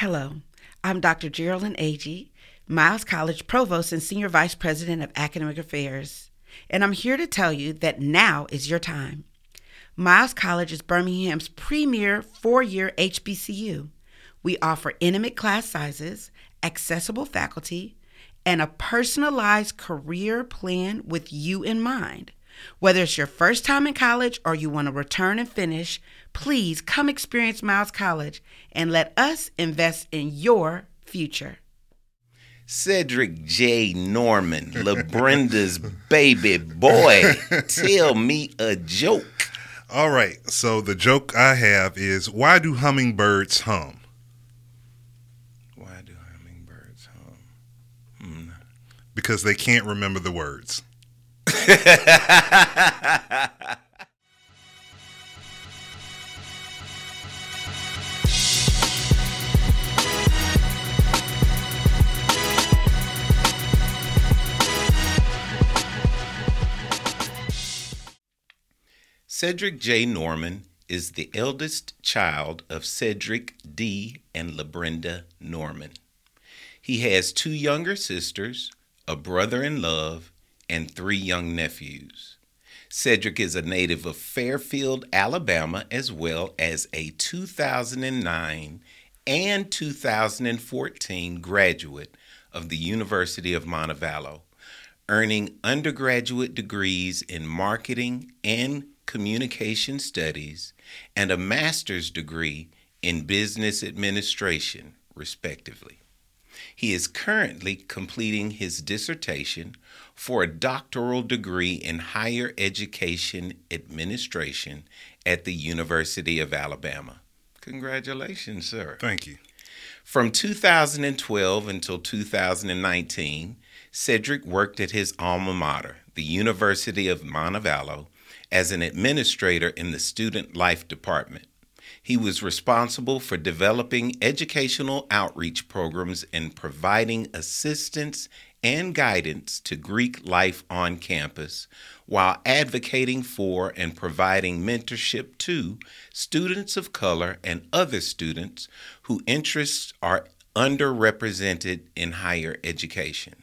Hello, I'm Dr. Geraldine Agee, Miles College Provost and Senior Vice President of Academic Affairs, and I'm here to tell you that now is your time. Miles College is Birmingham's premier four year HBCU. We offer intimate class sizes, accessible faculty, and a personalized career plan with you in mind. Whether it's your first time in college or you want to return and finish, please come experience Miles College and let us invest in your future. Cedric J. Norman, LaBrenda's baby boy. Tell me a joke. All right, so the joke I have is why do hummingbirds hum? Why do hummingbirds hum? Hmm. Because they can't remember the words. Cedric J. Norman is the eldest child of Cedric D. and LaBrenda Norman. He has two younger sisters, a brother in love, and three young nephews. Cedric is a native of Fairfield, Alabama, as well as a 2009 and 2014 graduate of the University of Montevallo, earning undergraduate degrees in marketing and communication studies and a master's degree in business administration, respectively. He is currently completing his dissertation for a doctoral degree in higher education administration at the University of Alabama. Congratulations, sir. Thank you. From 2012 until 2019, Cedric worked at his alma mater, the University of Montevallo, as an administrator in the Student Life Department. He was responsible for developing educational outreach programs and providing assistance and guidance to Greek life on campus while advocating for and providing mentorship to students of color and other students whose interests are underrepresented in higher education.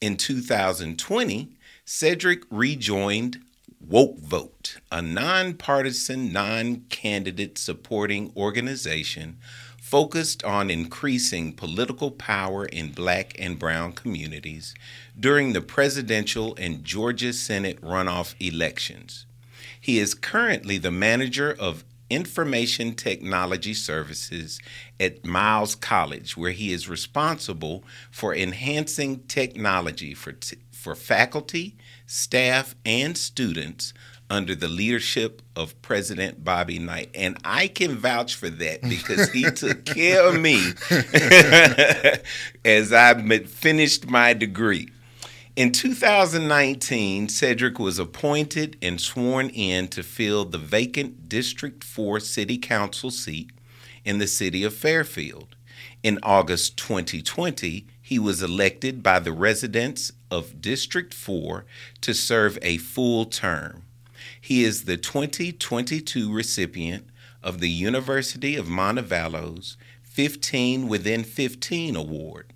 In 2020, Cedric rejoined Woke Vote, a nonpartisan, non candidate supporting organization focused on increasing political power in black and brown communities during the presidential and Georgia Senate runoff elections. He is currently the manager of Information Technology Services at Miles College, where he is responsible for enhancing technology for, t- for faculty, staff, and students under the leadership of President Bobbie Knight. And I can vouch for that because he took care of me as I finished my degree. In 2019, Cedric was appointed and sworn in to fill the vacant District 4 City Council seat in the city of Fairfield. In August 2020, he was elected by the residents of District 4 to serve a full term. He is the 2022 recipient of the University of Montevallo's 15 Within 15 Award.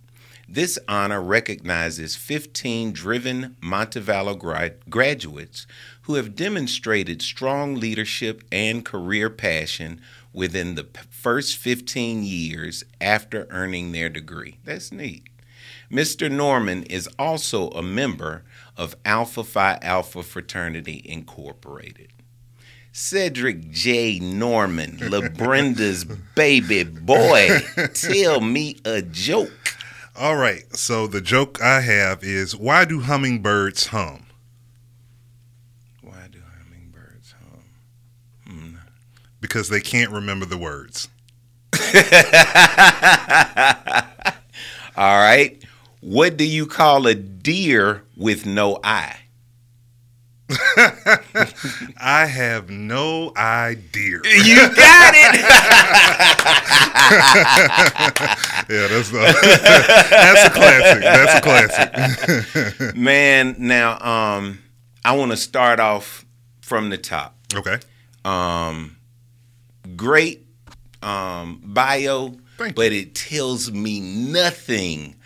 This honor recognizes 15 driven Montevallo graduates who have demonstrated strong leadership and career passion within the first 15 years after earning their degree. That's neat. Mr. Norman is also a member of Alpha Phi Alpha Fraternity Incorporated. Cedric J. Norman, LaBrenda's baby boy, tell me a joke. All right, so the joke I have is why do hummingbirds hum? Why do hummingbirds hum? Hmm. Because they can't remember the words. All right. What do you call a deer with no eye? I have no idea. You got it. yeah, that's a, that's a classic. That's a classic. Man, now um, I want to start off from the top. Okay. Um, great um, bio but it tells me nothing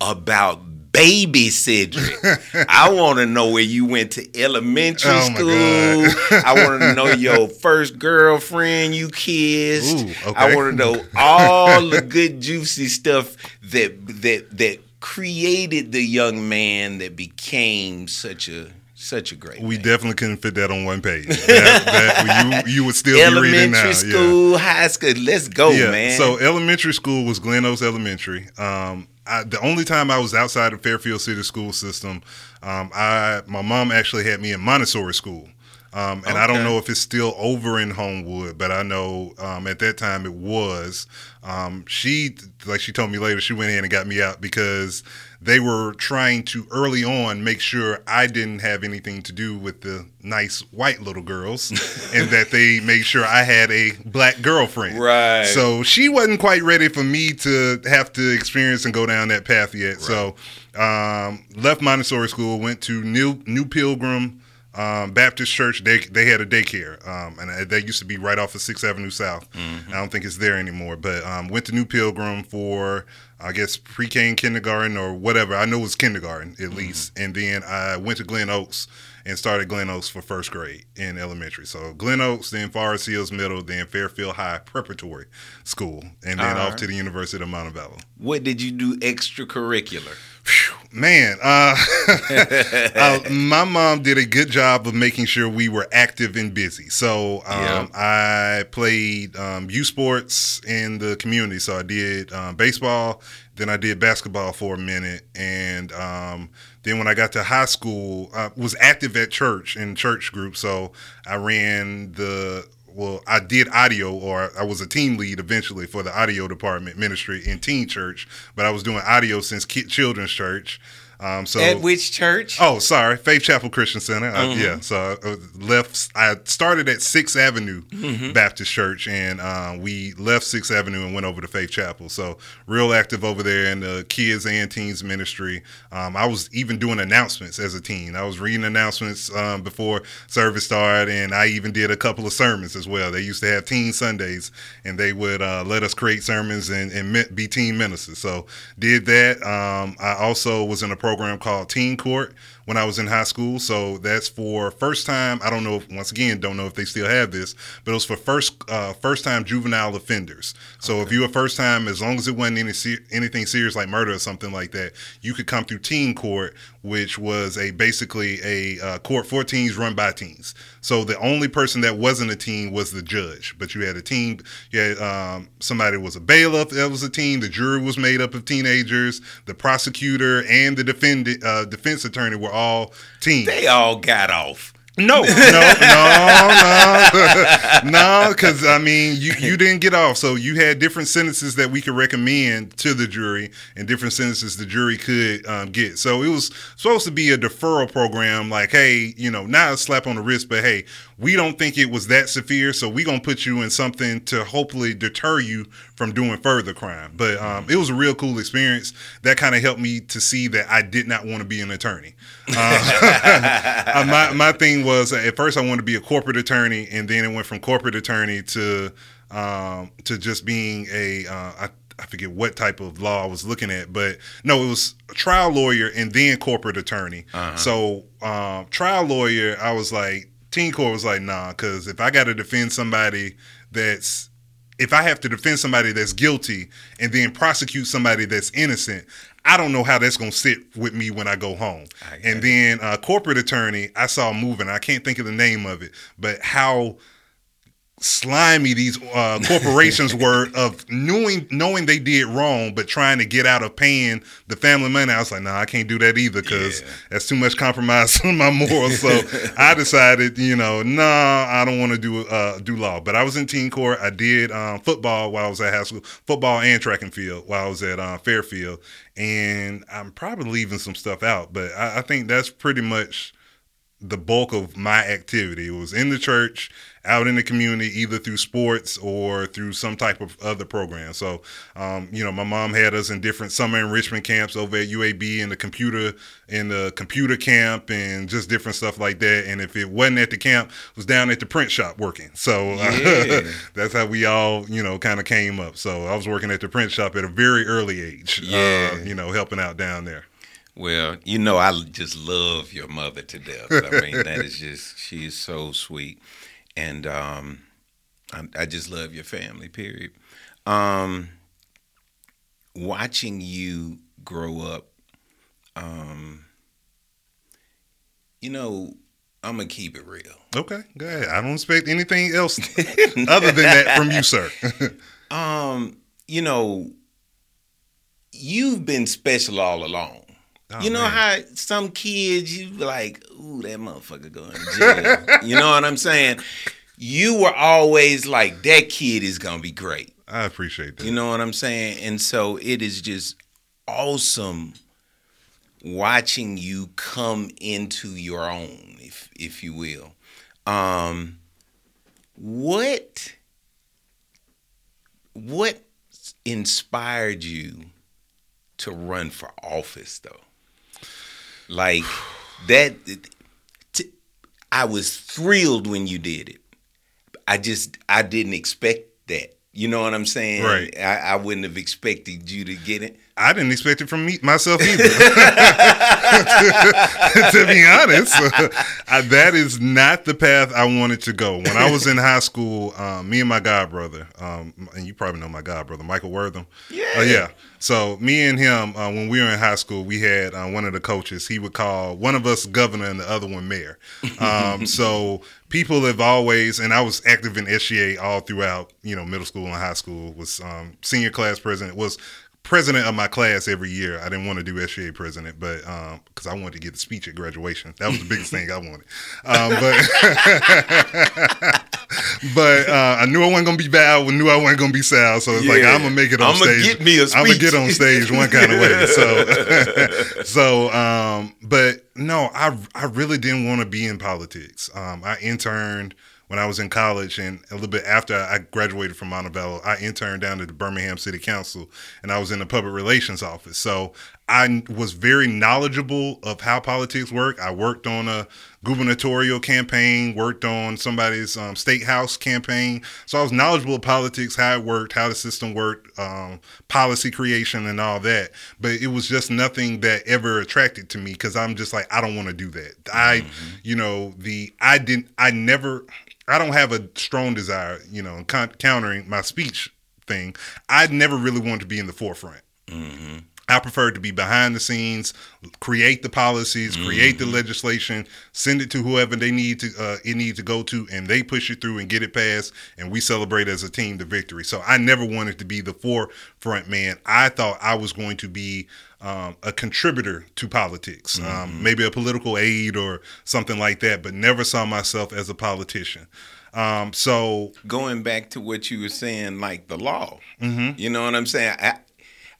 about baby Cedric. I want to know where you went to elementary Oh, school. I want to know your first girlfriend you kissed. Ooh, I want to know all the good juicy stuff that that that created the young man that became such a such a great We definitely couldn't fit that on one page. That, that, you, you would still be reading now. elementary yeah. school, high school. Let's go, yeah. man. So elementary school was Glen Oaks Elementary. Um, I, the only time I was outside of Fairfield City school system, um, I my mom actually had me in Montessori school. Um, and I don't know if it's still over in Homewood, but I know um, at that time it was. Um, she, like she told me later, she went in and got me out because they were trying to early on make sure I didn't have anything to do with the nice white little girls, and that they made sure I had a black girlfriend. Right. So she wasn't quite ready for me to have to experience and go down that path yet. So um, left Montessori school, went to New New Pilgrim um, Baptist Church. They they had a daycare, um, and uh, that used to be right off of Sixth Avenue South. I don't think it's there anymore. But um, went to New Pilgrim for I guess pre-K and kindergarten or whatever. I know it was kindergarten at least, and then I went to Glen Oaks and started Glen Oaks for first grade in elementary. So Glen Oaks, then Forest Hills Middle, then Fairfield High Preparatory School, and then off to the University of Montevallo. what did you do extracurricular? Man, uh, uh, my mom did a good job of making sure we were active and busy. So um, I played um, youth sports in the community. So I did um, baseball, then I did basketball for a minute, and um, then when I got to high school, I was active at church in church group. So I ran the well, I did audio, or I was a team lead eventually for the audio department ministry in teen church. But I was doing audio since children's church. Um, so At which church? Oh, sorry, Faith Chapel Christian Center. Uh, Mm-hmm. yeah, so I uh, left. I started at Sixth Avenue Mm-hmm. Baptist Church, and uh, we left Sixth Avenue and went over to Faith Chapel. So real active over there in the kids and teens ministry. Um, I was even doing announcements as a teen. I was reading announcements um, before service started, and I even did a couple of sermons as well. They used to have Teen Sundays, and they would uh, let us create sermons and, and be teen ministers. So did that. Um, I also was in a program called Teen Court when I was in high school. So that's for first time. I don't know. If, once again, don't know if they still have this, but it was for first uh, first time juvenile offenders. So if you were first time, as long as it wasn't any se- anything serious like murder or something like that, you could come through Teen Court, which was a basically a uh, court for teens run by teens. So the only person that wasn't a teen was the judge, but you had a team. You had um, somebody was a bailiff that was a teen. The jury was made up of teenagers. The prosecutor and the defendant uh, defense attorney were all teens. They all got off. No, no, no, no, no. Because I mean, you you didn't get off, so you had different sentences that we could recommend to the jury, and different sentences the jury could um, get. So it was supposed to be a deferral program, like, hey, you know, not a slap on the wrist, but hey, we don't think it was that severe, so we gonna put you in something to hopefully deter you from doing further crime. But um, it was a real cool experience. That kind of helped me to see that I did not want to be an attorney. Uh, my my thing was at first I wanted to be a corporate attorney, and then it went from corporate attorney to um, to just being a uh, I, I forget what type of law I was looking at, but no, it was a trial lawyer and then corporate attorney. So um, trial lawyer, I was like, teen court was like, nah, because if I got to defend somebody that's if I have to defend somebody that's guilty and then prosecute somebody that's innocent, I don't know how that's going to sit with me when I go home. I And then uh, corporate attorney, I saw moving. I can't think of the name of it, but how slimy these uh, corporations were of knowing knowing they did wrong, but trying to get out of paying the family money. I was like, nah, I can't do that either because Yeah. that's too much compromise on my morals. So I decided, you know, nah, I don't want to do uh, do law. But I was in teen court. I did um, football while I was at high school, football and track and field while I was at uh, Fairfield. And I'm probably leaving some stuff out, but I, I think that's pretty much the bulk of my activity. It was in the church, out in the community, either through sports or through some type of other program. So, um, you know, my mom had us in different summer enrichment camps over at UAB in the computer in the computer camp and just different stuff like that. And if it wasn't at the camp, it was down at the print shop working. So Yeah. that's how we all, you know, kind of came up. So I was working at the print shop at a very early age. Yeah. uh, you know, helping out down there. Well, you know, I just love your mother to death. I mean, that is just, she is so sweet. And um, I, I just love your family, period. Um, watching you grow up, um, you know, I'm going to keep it real. Okay, go ahead. I don't expect anything else other than that from you, sir. Um, you know, you've been special all along. Oh, you know man. how some kids you like, ooh, that motherfucker going to jail. you know what I'm saying? You were always like, that kid is gonna be great. I appreciate that. You know what I'm saying? And so it is just awesome watching you come into your own, if if you will. Um what what inspired you to run for office though? Like that t- I was thrilled when you did it. I just I didn't expect that. You know what I'm saying? Right. I, I wouldn't have expected you to get it. I didn't expect it from me myself either. to, be honest, I, that is not the path I wanted to go. When I was in high school, um, me and my god brother, um, and you probably know my god brother, Michael Wortham. Yeah. Uh, yeah. So me and him, uh, when we were in high school, we had uh, one of the coaches. He would call one of us governor and the other one mayor. Um, so people have always, and I was active in SGA all throughout, you know, middle school and high school. Was um, senior class president. Was president of my class every year. I didn't want to do SGA president, but because I wanted to get the speech at graduation, that was the biggest thing I wanted. Um, but but uh, I knew I wasn't gonna be bad. I knew I wasn't gonna be Sal. So it's like I'm gonna make it on stage. I'ma stage. get me a I'm gonna get on stage one kind of way. So so um, but no, I I really didn't want to be in politics. Um, I interned when I was in college, and a little bit after I graduated from Montevallo, I interned down at the Birmingham City Council, and I was in the public relations office. So I was very knowledgeable of how politics work. I worked on a gubernatorial campaign, worked on somebody's um, state house campaign. So I was knowledgeable of politics, how it worked, how the system worked, um, policy creation, and all that. But it was just nothing that ever attracted to me because I'm just like, I don't want to do that. I, you know, the, I didn't, I never, I don't have a strong desire, you know, countering my speech thing. I never really wanted to be in the forefront. Mm-hmm. I prefer to be behind the scenes, create the policies, create the legislation, send it to whoever they need to uh, it needs to go to, and they push it through and get it passed, and we celebrate as a team the victory. So I never wanted to be the forefront man. I thought I was going to be um, a contributor to politics, um, maybe a political aide or something like that, but never saw myself as a politician. Um, so Going back to what you were saying, like the law. Mm-hmm. You know what I'm saying? I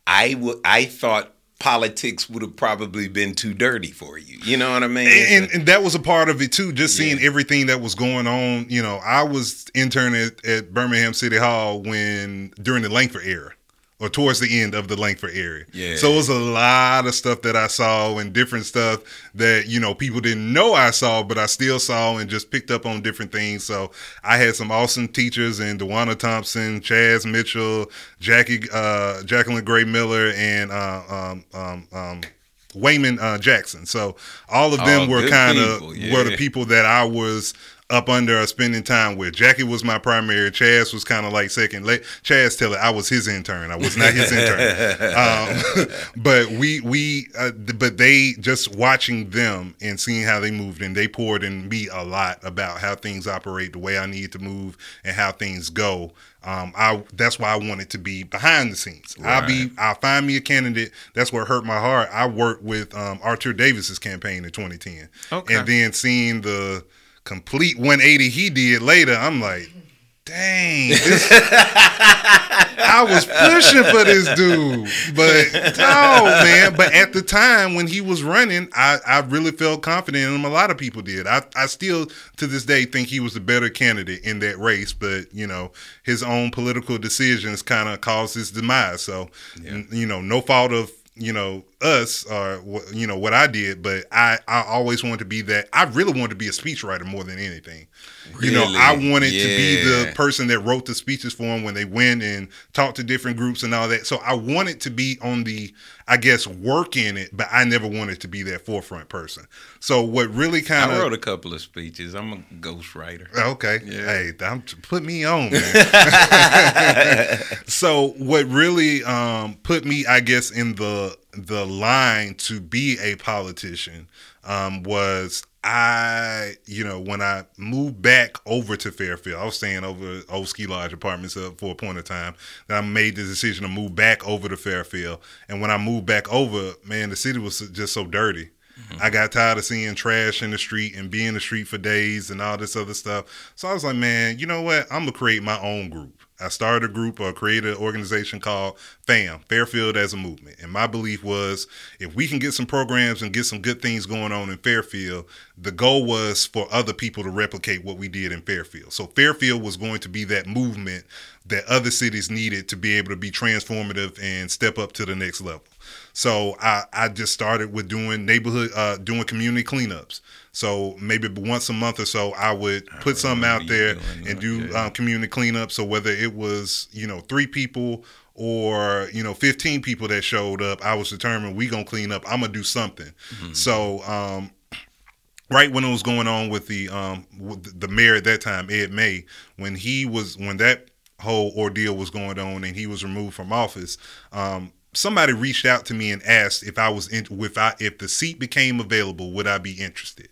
I would I thought politics would have probably been too dirty for you. You know what I mean? and, and that was a part of it too just seeing Yeah. everything that was going on you know i was interning at, at birmingham city hall when during the langford era or towards the end of the langford era Yeah. so it was a lot of stuff that i saw and different stuff that you know people didn't know i saw but i still saw and just picked up on different things so i had some awesome teachers in dewana thompson chaz mitchell jackie uh, jacqueline gray miller and uh, um, um, um, Wayman uh, Jackson. So all of them Oh, were kind of people, were the people that I was up under or spending time with. Jackie was my primary. Chaz was kind of like second. Let Chaz tell it I was his intern. I was not his intern. um, but we we uh, but they just watching them and seeing how they moved and they poured in me a lot about how things operate, the way I need to move, and how things go. Um, I that's why I wanted to be behind the scenes. I'll be I'll find me a candidate. That's what hurt my heart. I worked with um, Artur Davis's campaign in 2010, Okay. and then seeing the complete 180 he did later, I'm like, dang, this, I was pushing for this dude, but no, man. But at the time when he was running, I, I really felt confident in him. A lot of people did. I, I still to this day think he was the better candidate in that race, but you know his own political decisions kind of caused his demise. So, yeah. you know, no fault of you know us or you know what I did, but I I always wanted to be that. I really wanted to be a speechwriter more than anything. Really? You know, I wanted yeah. to be the person that wrote the speeches for them when they went and talked to different groups and all that. So I wanted to be on the, I guess, work in it, but I never wanted to be that forefront person. So what really kind of I wrote a couple of speeches. I'm a ghostwriter. Okay, yeah. hey, I'm, put me on, man. so what really um, put me, I guess, in the the line to be a politician um, was I, you know, when I moved back over to Fairfield, I was staying over old ski lodge apartments for a point of time. Then I made the decision to move back over to Fairfield. And when I moved back over, man, the city was just so dirty. Mm-hmm. I got tired of seeing trash in the street and being in the street for days and all this other stuff. So I was like, man, you know what? I'm gonna create my own group. I started a group or created an organization called FAM, Fairfield as a Movement. And my belief was if we can get some programs and get some good things going on in Fairfield, the goal was for other people to replicate what we did in Fairfield. So Fairfield was going to be that movement that other cities needed to be able to be transformative and step up to the next level. So I, I just started with doing neighborhood, uh, doing community cleanups. So maybe once a month or so, I would I put something out there and do um, community cleanup. So whether it was you know three people or you know 15 people that showed up, I was determined we gonna clean up. I'm gonna do something. Mm-hmm. So um, right when it was going on with the um, with the mayor at that time, Ed May, when he was when that whole ordeal was going on and he was removed from office. Um, somebody reached out to me and asked if I was in, if I if the seat became available, would I be interested?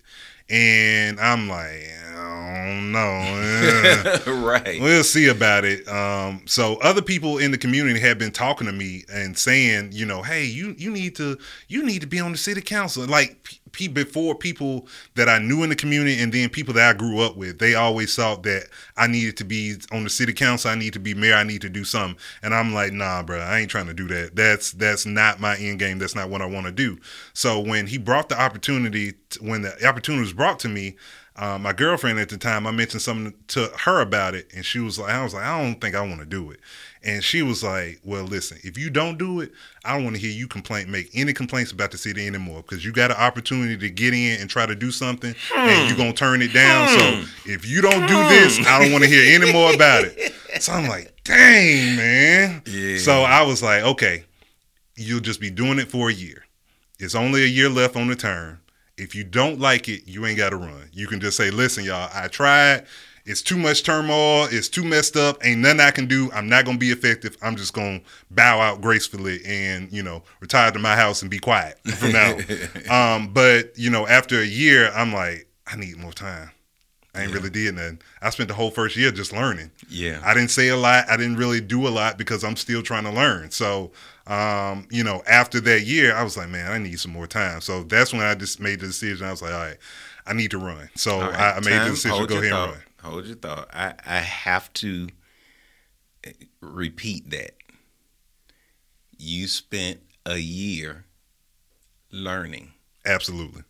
And I'm like, I don't know. right. We'll see about it. Um, so other people in the community have been talking to me and saying, you know, hey, you you need to you need to be on the city council. Like before people that I knew in the community and then people that I grew up with, they always thought that I needed to be on the city council. I need to be mayor. I need to do something. And I'm like, nah, bro, I ain't trying to do that. That's that's not my end game. That's not what I want to do. So when he brought the opportunity, when the opportunity was brought to me, uh, my girlfriend at the time, I mentioned something to her about it, and she was like, I was like, I don't think I want to do it. And she was like, "Well, listen, if you don't do it, I don't want to hear you complain, make any complaints about the city anymore, because you got an opportunity to get in and try to do something, hmm. and you're gonna turn it down. Hmm. So if you don't do this, I don't want to hear any more about it." So I'm like, "Dang, man." Yeah. So I was like, "Okay, you'll just be doing it for a year. It's only a year left on the term. If you don't like it, you ain't got to run. You can just say, "Listen, y'all, I tried." It's too much turmoil. It's too messed up. Ain't nothing I can do. I'm not gonna be effective. I'm just gonna bow out gracefully and you know retire to my house and be quiet from now. um, but you know, after a year, I'm like, I need more time. I ain't yeah. really did nothing. I spent the whole first year just learning. Yeah. I didn't say a lot. I didn't really do a lot because I'm still trying to learn. So, um, you know, after that year, I was like, man, I need some more time. So that's when I just made the decision. I was like, all right, I need to run. So right. I, I, made time, the decision to go ahead and run hold your thought. I, I have to repeat that. You spent a year learning. Absolutely.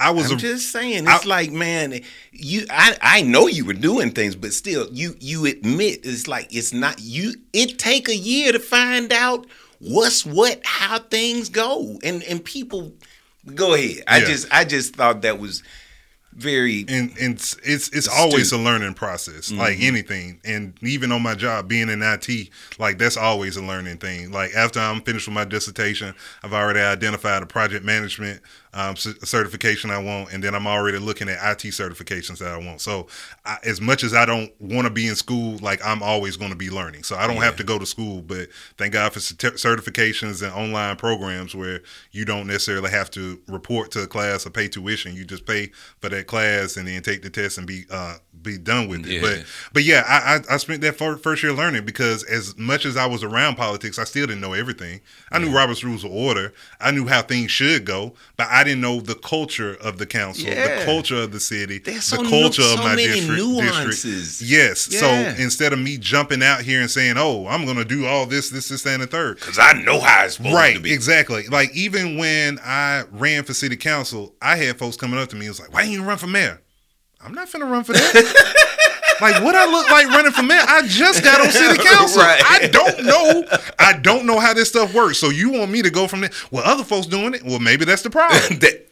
I was I'm a, just saying it's I, like man you I I know you were doing things but still you you admit it's like it's not you it take a year to find out what's what how things go and and people go ahead I yeah. just I just thought that was very and, and it's it's, it's always a learning process mm-hmm. like anything. And even on my job being in IT like that's always a learning thing. Like after I'm finished with my dissertation I've already identified a project management um, certification I want, and then I'm already looking at IT certifications that I want. So, I, as much as I don't want to be in school, like I'm always going to be learning. So I don't yeah. have to go to school, but thank God for certifications and online programs where you don't necessarily have to report to a class or pay tuition. You just pay for that class and then take the test and be uh, be done with it. Yeah. But but yeah, I, I, I spent that first year learning because as much as I was around politics, I still didn't know everything. I knew Robert's Rules of Order. I knew how things should go, but I I didn't know the culture of the council, Yeah. the culture of the city, There's the so culture of so my many district. nuances. district. Yes. Yeah. So instead of me jumping out here and saying, "Oh, I'm going to do all this, this, this, and the third, Because I know how it's supposed to Right, be. exactly. Like even when I ran for city council, I had folks coming up to me and was like, "Why didn't you run for mayor?" I'm not finna run for that. like what I look like running for mayor? I just got on city council. Right. I don't know. I don't know how this stuff works. So you want me to go from there? Well, other folks doing it. Well, maybe that's the problem. That-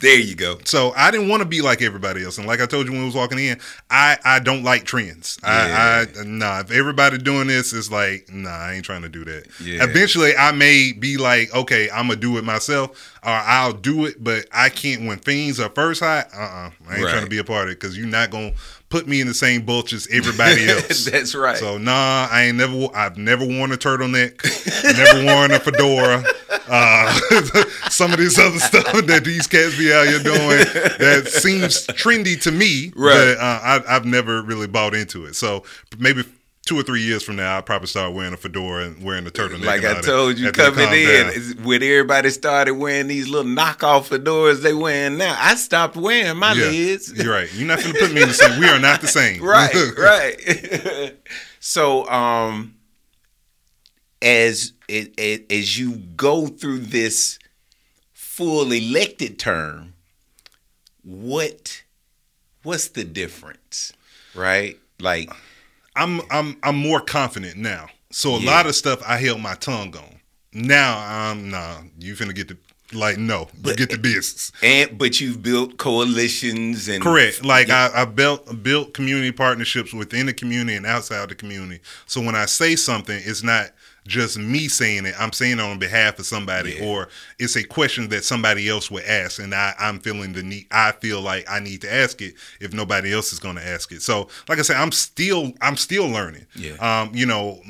there you go. So I didn't want to be like everybody else, and like I told you when we was walking in, I I don't like trends. I, I nah. If everybody doing this, it's like nah. I ain't trying to do that. Yeah. Eventually, I may be like, okay, I'm gonna do it myself, or I'll do it, but I can't when things are first hot. Uh, uh I ain't trying to be a part of it because you're not gonna put me in the same bulge as everybody else. That's right. So nah, I ain't never. I've never worn a turtleneck. never worn a fedora. Uh, some of this other stuff that these cats be out here doing that seems trendy to me, Right. but uh, I, I've never really bought into it. So maybe two or three years from now, I'll probably start wearing a fedora and wearing a turtleneck. like I told you coming in, is when everybody started wearing these little knockoff fedoras they wearing now, I stopped wearing my Yeah, lids. You're right. You're not going to put me in the same. We are not the same. right, right. so, um, as as you go through this full elected term, what what's the difference, right? Like, I'm I'm I'm more confident now. So a Yeah. lot of stuff I held my tongue on. Now I'm nah. You finna get the like no. But- get the business. and but you've built coalitions and Correct. Like Yeah. I, I built built community partnerships within the community and outside the community. So when I say something, it's not just me saying it. I'm saying it on behalf of somebody, Yeah. or it's a question that somebody else would ask, and I, I'm feeling the need. I feel like I need to ask it if nobody else is going to ask it. So, like I said, I'm still I'm still learning. Yeah. Um, you know.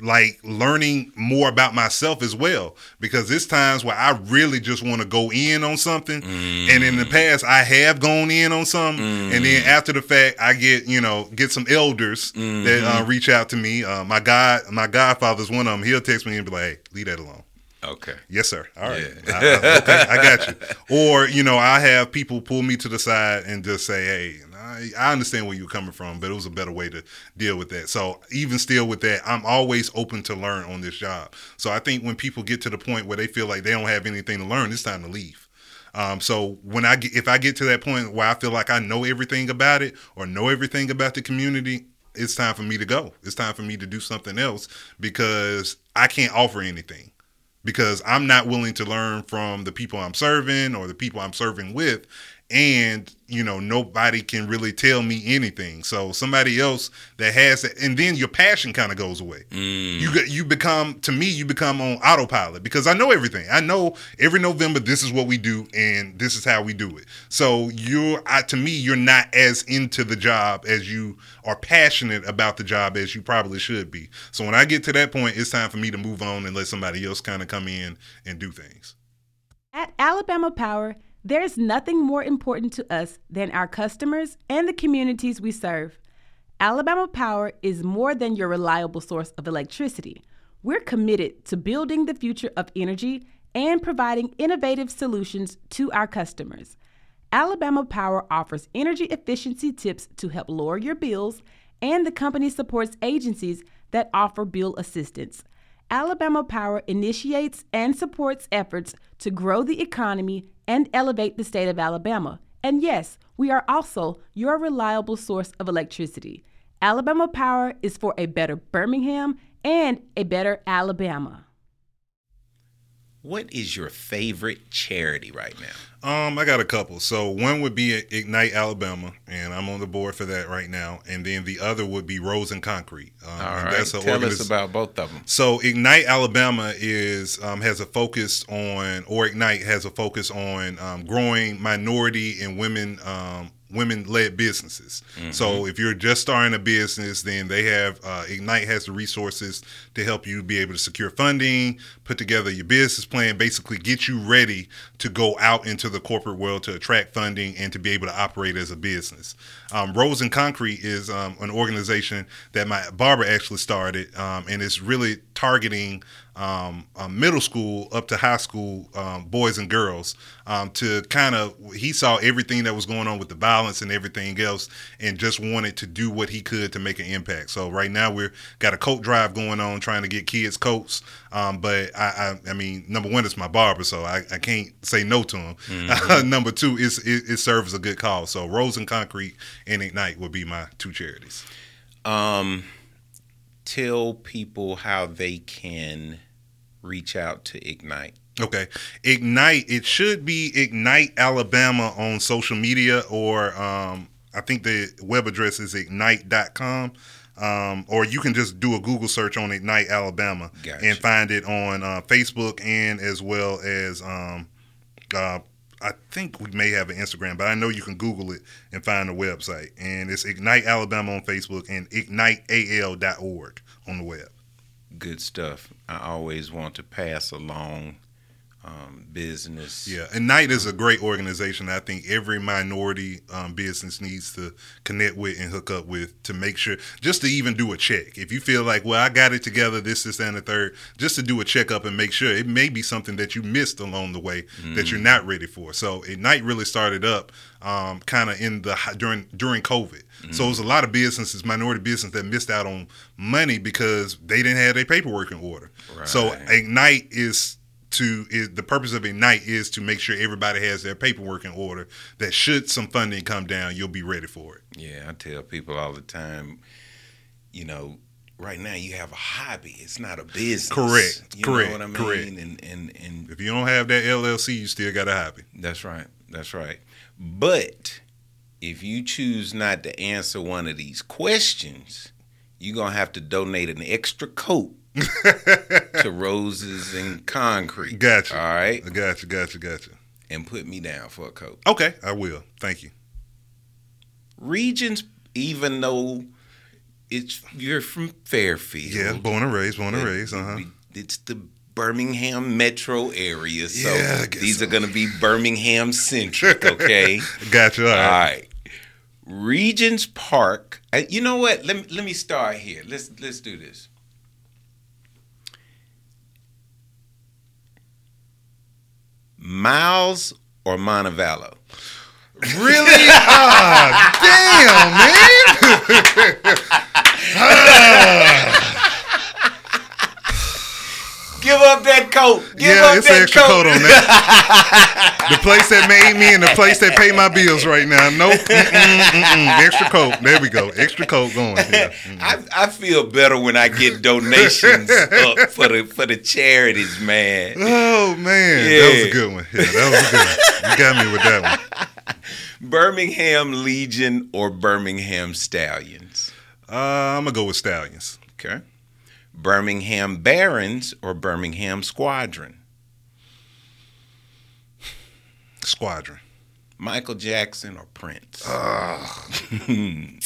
Like learning more about myself as well, because there's times where I really just want to go in on something, and in the past I have gone in on something, and then after the fact I get you know get some elders that uh, reach out to me. Uh, my god, my godfather's one of them. He'll text me and be like, "Hey, leave that alone." okay. Yes, sir. All right. Yeah. I, I- okay, I got you. Or, you know, I have people pull me to the side and just say, hey, I, I understand where you're coming from, but it was a better way to deal with that. So, even still with that, I'm always open to learn on this job. So, I think when people get to the point where they feel like they don't have anything to learn, it's time to leave. Um, so when I get, if I get to that point where I feel like I know everything about it or know everything about the community, it's time for me to go. It's time for me to do something else because I can't offer anything because I'm not willing to learn from the people I'm serving or the people I'm serving with. And, you know, nobody can really tell me anything. So somebody else that has that, and then your passion kind of goes away. Mm. You get, you become, to me, you become on autopilot because I know everything. I know every November this is what we do and this is how we do it. So you're, I, to me, you're not as into the job as you are passionate about the job as you probably should be. So when I get to that point, it's time for me to move on and let somebody else kind of come in and do things. At Alabama Power, there's nothing more important to us than our customers and the communities we serve. Alabama Power is more than your reliable source of electricity. We're committed to building the future of energy and providing innovative solutions to our customers. Alabama Power offers energy efficiency tips to help lower your bills, and the company supports agencies that offer bill assistance. Alabama Power initiates and supports efforts to grow the economy and elevate the state of Alabama. And yes, we are also your reliable source of electricity. Alabama Power is for a better Birmingham and a better Alabama. What is your favorite charity right now? Um, I got a couple. So one would be Ignite Alabama, and I'm on the board for that right now. And then the other would be Rose and Concrete. Um, All right, that's tell organiz- us about both of them. So Ignite Alabama is um, has a focus on, or Ignite has a focus on um, growing minority and women um, women led businesses. So if you're just starting a business, then they have uh, Ignite has the resources to help you be able to secure funding, put together your business plan, basically get you ready to go out into the corporate world to attract funding and to be able to operate as a business. Um, Rose and Concrete is um, an organization that my barber actually started, um, and it's really targeting um, uh, middle school up to high school um, boys and girls um, to kind of he saw everything that was going on with the violence and everything else and just wanted to do what he could to make an impact. So right now we're got a coat drive going on trying to get kids coats um, but I, I, I mean number one it's my barber so I, I can't say no to him. Mm-hmm. number two is it, it serves a good cause. So Rose and Concrete and Ignite would be my two charities. Um tell people how they can reach out to Ignite? Okay. Ignite, it should be Ignite Alabama on social media, or um, I think the web address is ignite.com. Um, or you can just do a Google search on Ignite Alabama gotcha. and find it on uh, Facebook and as well as um, uh, I think we may have an Instagram, but I know you can Google it and find the website. And it's Ignite Alabama on Facebook and igniteal.org on the web good stuff. I always want to pass along um, business. Yeah, and Night is a great organization. I think every minority um, business needs to connect with and hook up with to make sure, just to even do a check. If you feel like, well, I got it together, this, this, and the third, just to do a checkup and make sure it may be something that you missed along the way mm. that you're mm. not ready for. So, Ignite really started up um, kind of in the during during COVID. Mm-hmm. So it was a lot of businesses, minority businesses, that missed out on money because they didn't have their paperwork in order. Right. So Ignite is to is the purpose of Ignite is to make sure everybody has their paperwork in order. That should some funding come down, you'll be ready for it. Yeah, I tell people all the time, you know, right now you have a hobby. It's not a business. Correct. You correct. Know what I mean? Correct. And, and and if you don't have that LLC, you still got a hobby. That's right. That's right. But if you choose not to answer one of these questions, you're going to have to donate an extra coat to Roses and Concrete. Gotcha. All right. Gotcha, gotcha, gotcha. And put me down for a coat. Okay, I will. Thank you. Regions, even though it's you're from Fairfield. Yeah, born and raised, born and raised. Uh huh. It's the Birmingham metro area. So yeah, these so. are going to be Birmingham centric, okay? gotcha. All right. All right. Regions Park. Uh, you know what? Let me, let me start here. Let's let's do this. Miles or Montevallo? Really? ah, damn, man. ah. Give up that coat. Give yeah, it's an extra coat. coat on that. the place that made me and the place that pay my bills right now. Nope. Mm-mm, mm-mm. Extra coat. There we go. Extra coat going. Yeah. I, I feel better when I get donations up for the for the charities, man. Oh man, yeah. that was a good one. Yeah, that was a good one. You got me with that one. Birmingham Legion or Birmingham Stallions? Uh, I'm gonna go with Stallions. Okay. Birmingham Barons or Birmingham Squadron? Squadron. Michael Jackson or Prince?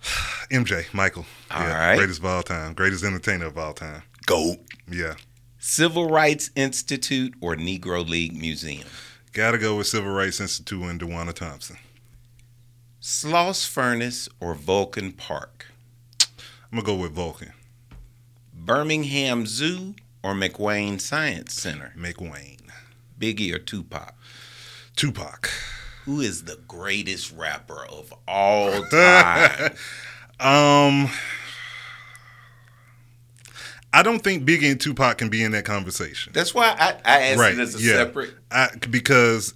Uh, MJ, Michael. All yeah, right. Greatest of all time. Greatest entertainer of all time. GOAT. Yeah. Civil Rights Institute or Negro League Museum? Gotta go with Civil Rights Institute and DeWanna Thompson. Sloss Furnace or Vulcan Park? I'm gonna go with Vulcan. Birmingham Zoo or McWane Science Center? McWane. Biggie or Tupac? Tupac. Who is the greatest rapper of all time? um, I don't think Biggie and Tupac can be in that conversation. That's why I, I asked right. it as a yeah. separate. I, because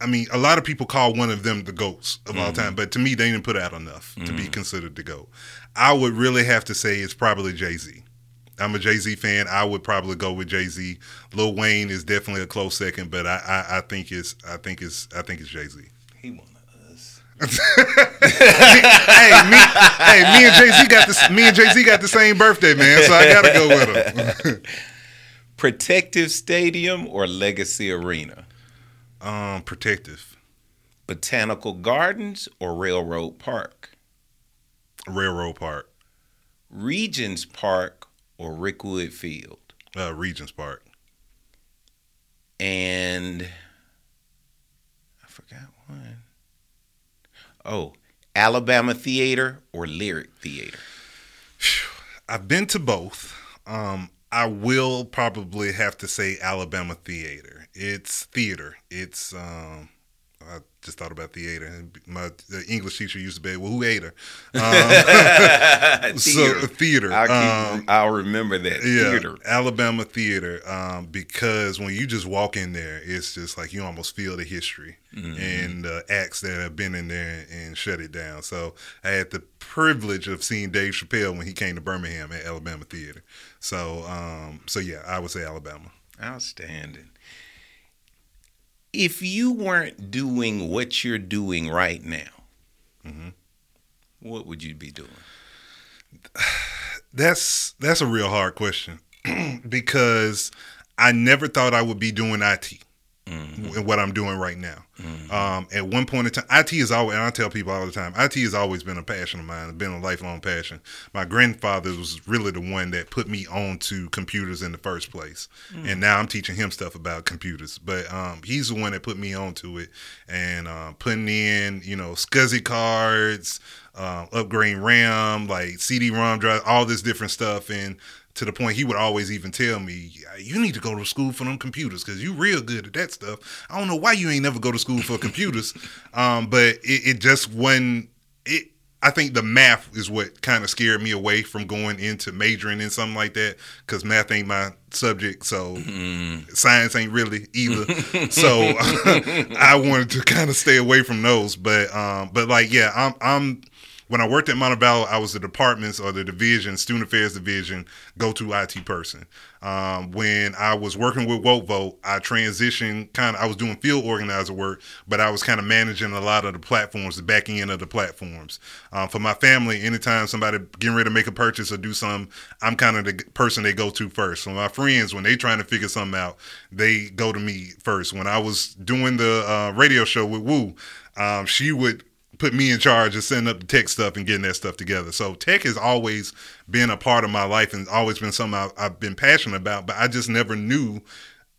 I mean, a lot of people call one of them the goats of mm-hmm. all time, but to me, they didn't put out enough mm-hmm. to be mm-hmm. considered the goat. I would really have to say it's probably Jay Z. I'm a Jay Z fan. I would probably go with Jay Z. Lil Wayne is definitely a close second, but I, I, I think it's I think it's I think it's Jay Z. He us. hey, me, hey, me and Jay Z got this. Me and Jay Z got the same birthday, man. So I gotta go with him. Protective Stadium or Legacy Arena? Um, Protective. Botanical Gardens or Railroad Park? Railroad Park. Regions Park or Rickwood Field? Uh, Regions Park. And I forgot one. Oh, Alabama Theater or Lyric Theater? I've been to both. Um, I will probably have to say Alabama Theater. It's theater. It's um, I just thought about theater. And my the English teacher used to be, well, who ate her? Um, so theater. I'll, Um, I'll remember that yeah, theater. Alabama theater. Um, because when you just walk in there, it's just like you almost feel the history Mm-hmm. and the acts that have been in there and shut it down. So I had the privilege of seeing Dave Chappelle when he came to Birmingham at Alabama Theater. So, um, so yeah, I would say Alabama. Outstanding. If you weren't doing what you're doing right now, Mm-hmm. what would you be doing? That's that's a real hard question because I never thought I would be doing IT and what I'm doing right now. Um, at one point in time, IT is always, and I tell people all the time, IT has always been a passion of mine. It's been a lifelong passion. My grandfather was really the one that put me on to computers in the first place, and now I'm teaching him stuff about computers. But um, he's the one that put me onto it, and uh, putting in, you know, SCSI cards, uh, upgrading RAM, like CD-ROM drive, all this different stuff, and to the point he would always even tell me, "You need to go to school for them computers because you real good at that stuff." I don't know why you ain't never go to school for computers, um, but it, it just wasn't. It I think the math is what kind of scared me away from going into majoring in something like that because math ain't my subject, so science ain't really either. so I wanted to kind of stay away from those. But um, but like yeah, I'm I'm when I worked at Montevallo, I was the departments or the division, student affairs division, go to IT person. Um, when I was working with Woke Vote, I transitioned kind of, I was doing field organizer work, but I was kind of managing a lot of the platforms, the back end of the platforms. Um, for my family, anytime somebody getting ready to make a purchase or do something, I'm kind of the person they go to first. So my friends, when they trying to figure something out, they go to me first. When I was doing the uh, radio show with Woo, um, she would put me in charge of setting up the tech stuff and getting that stuff together. So tech has always been a part of my life and always been something I, I've been passionate about. But I just never knew.